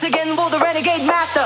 once again will the renegade master.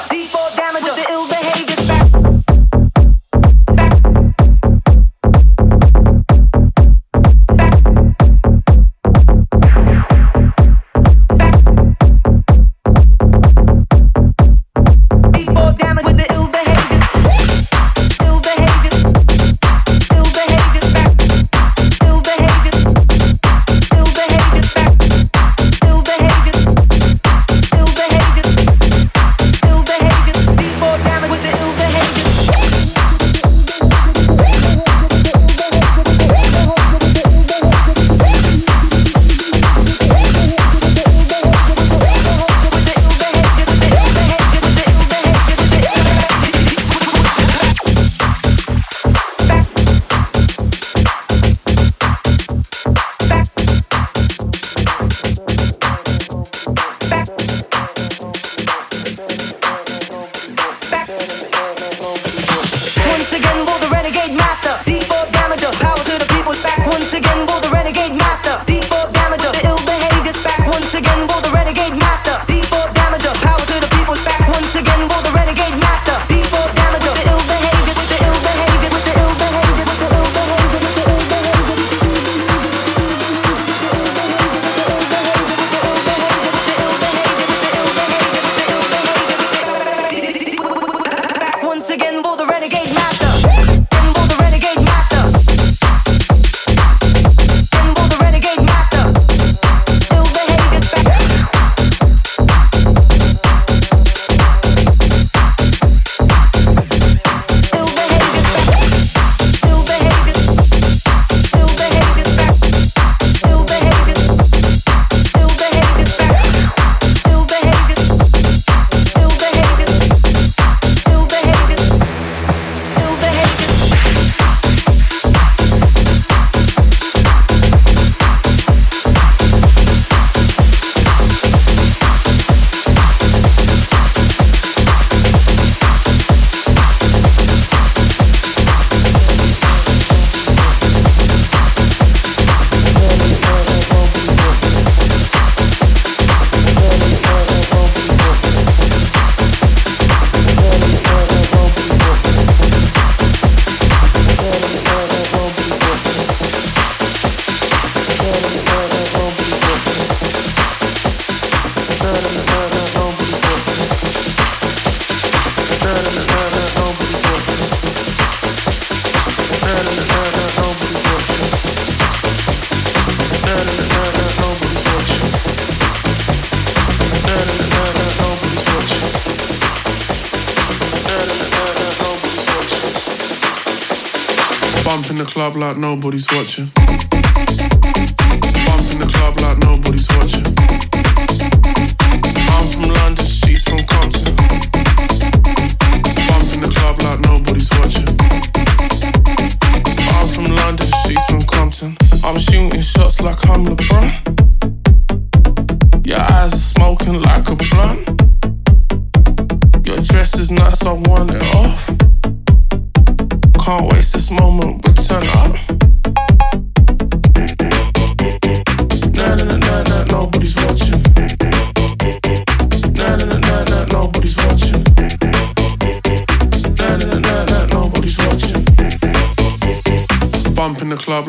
Like nobody's watching.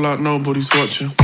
Like nobody's watching.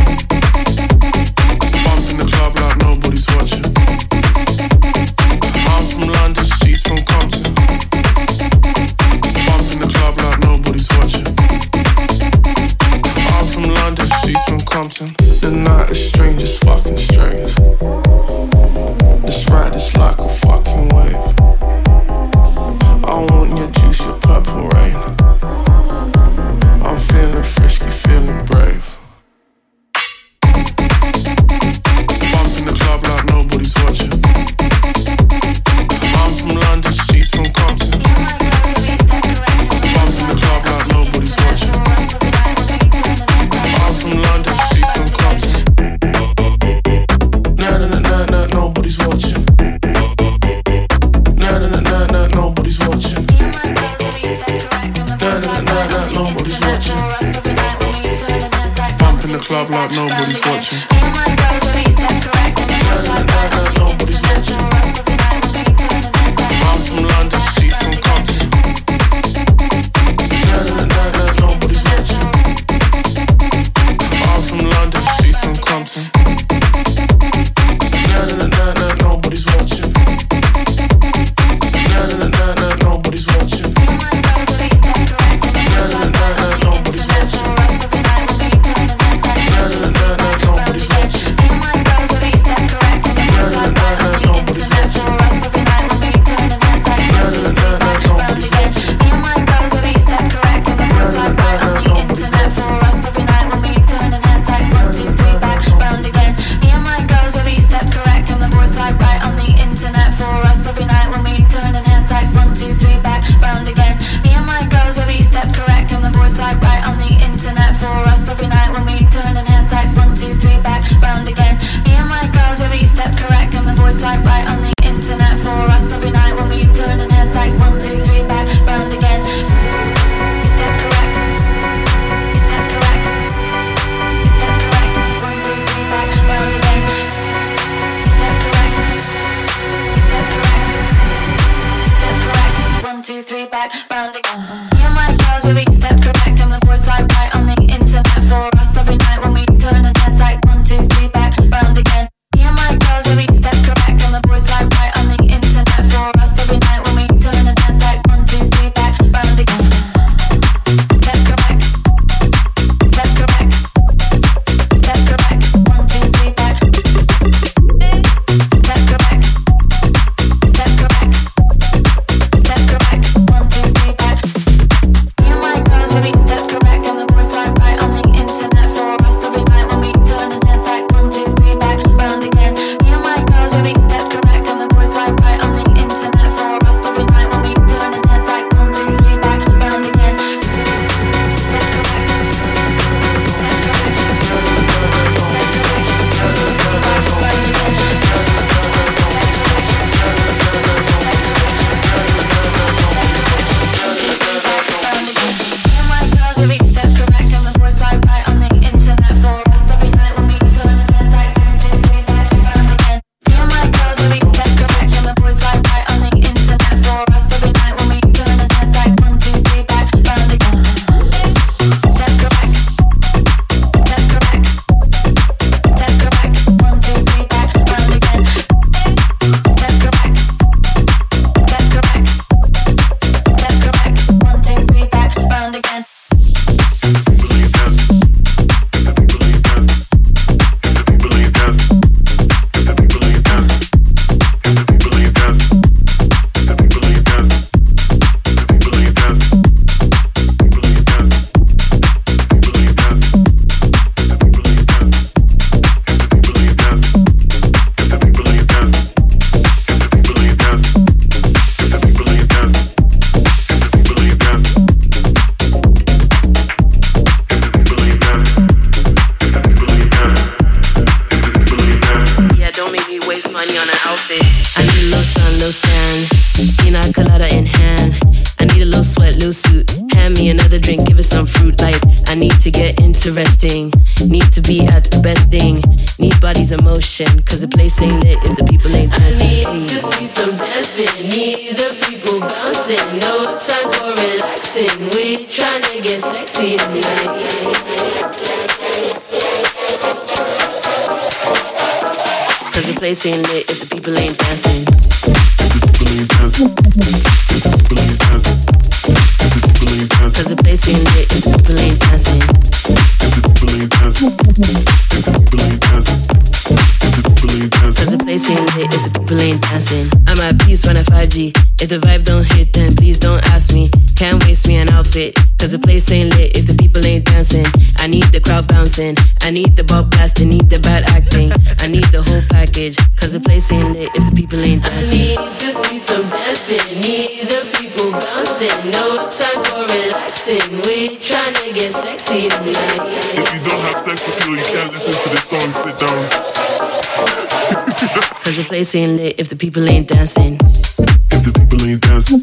this ain't lit if the people ain't dancing. If the people ain't dancing.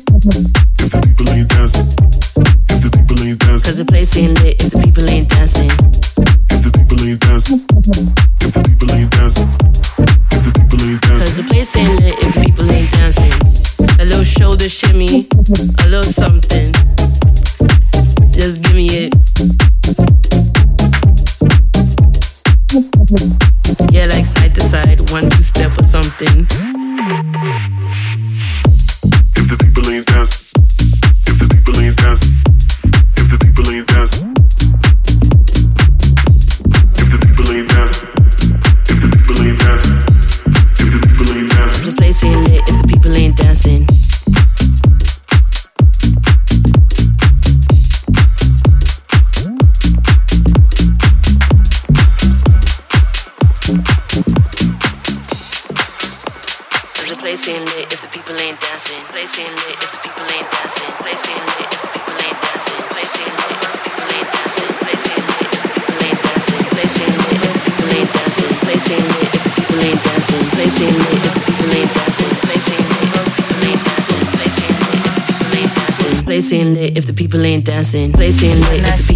If the people ain't dancing. If the people ain't dancing. Cause the place ain't lit if the people ain't dancing. If the people ain't dancing. If the people ain't dancing. If the people ain't dancing. Cause the place ain't lit if the people ain't dancing. A little shoulder shimmy, a little something. Just give me it. Thing. dancing, placing late.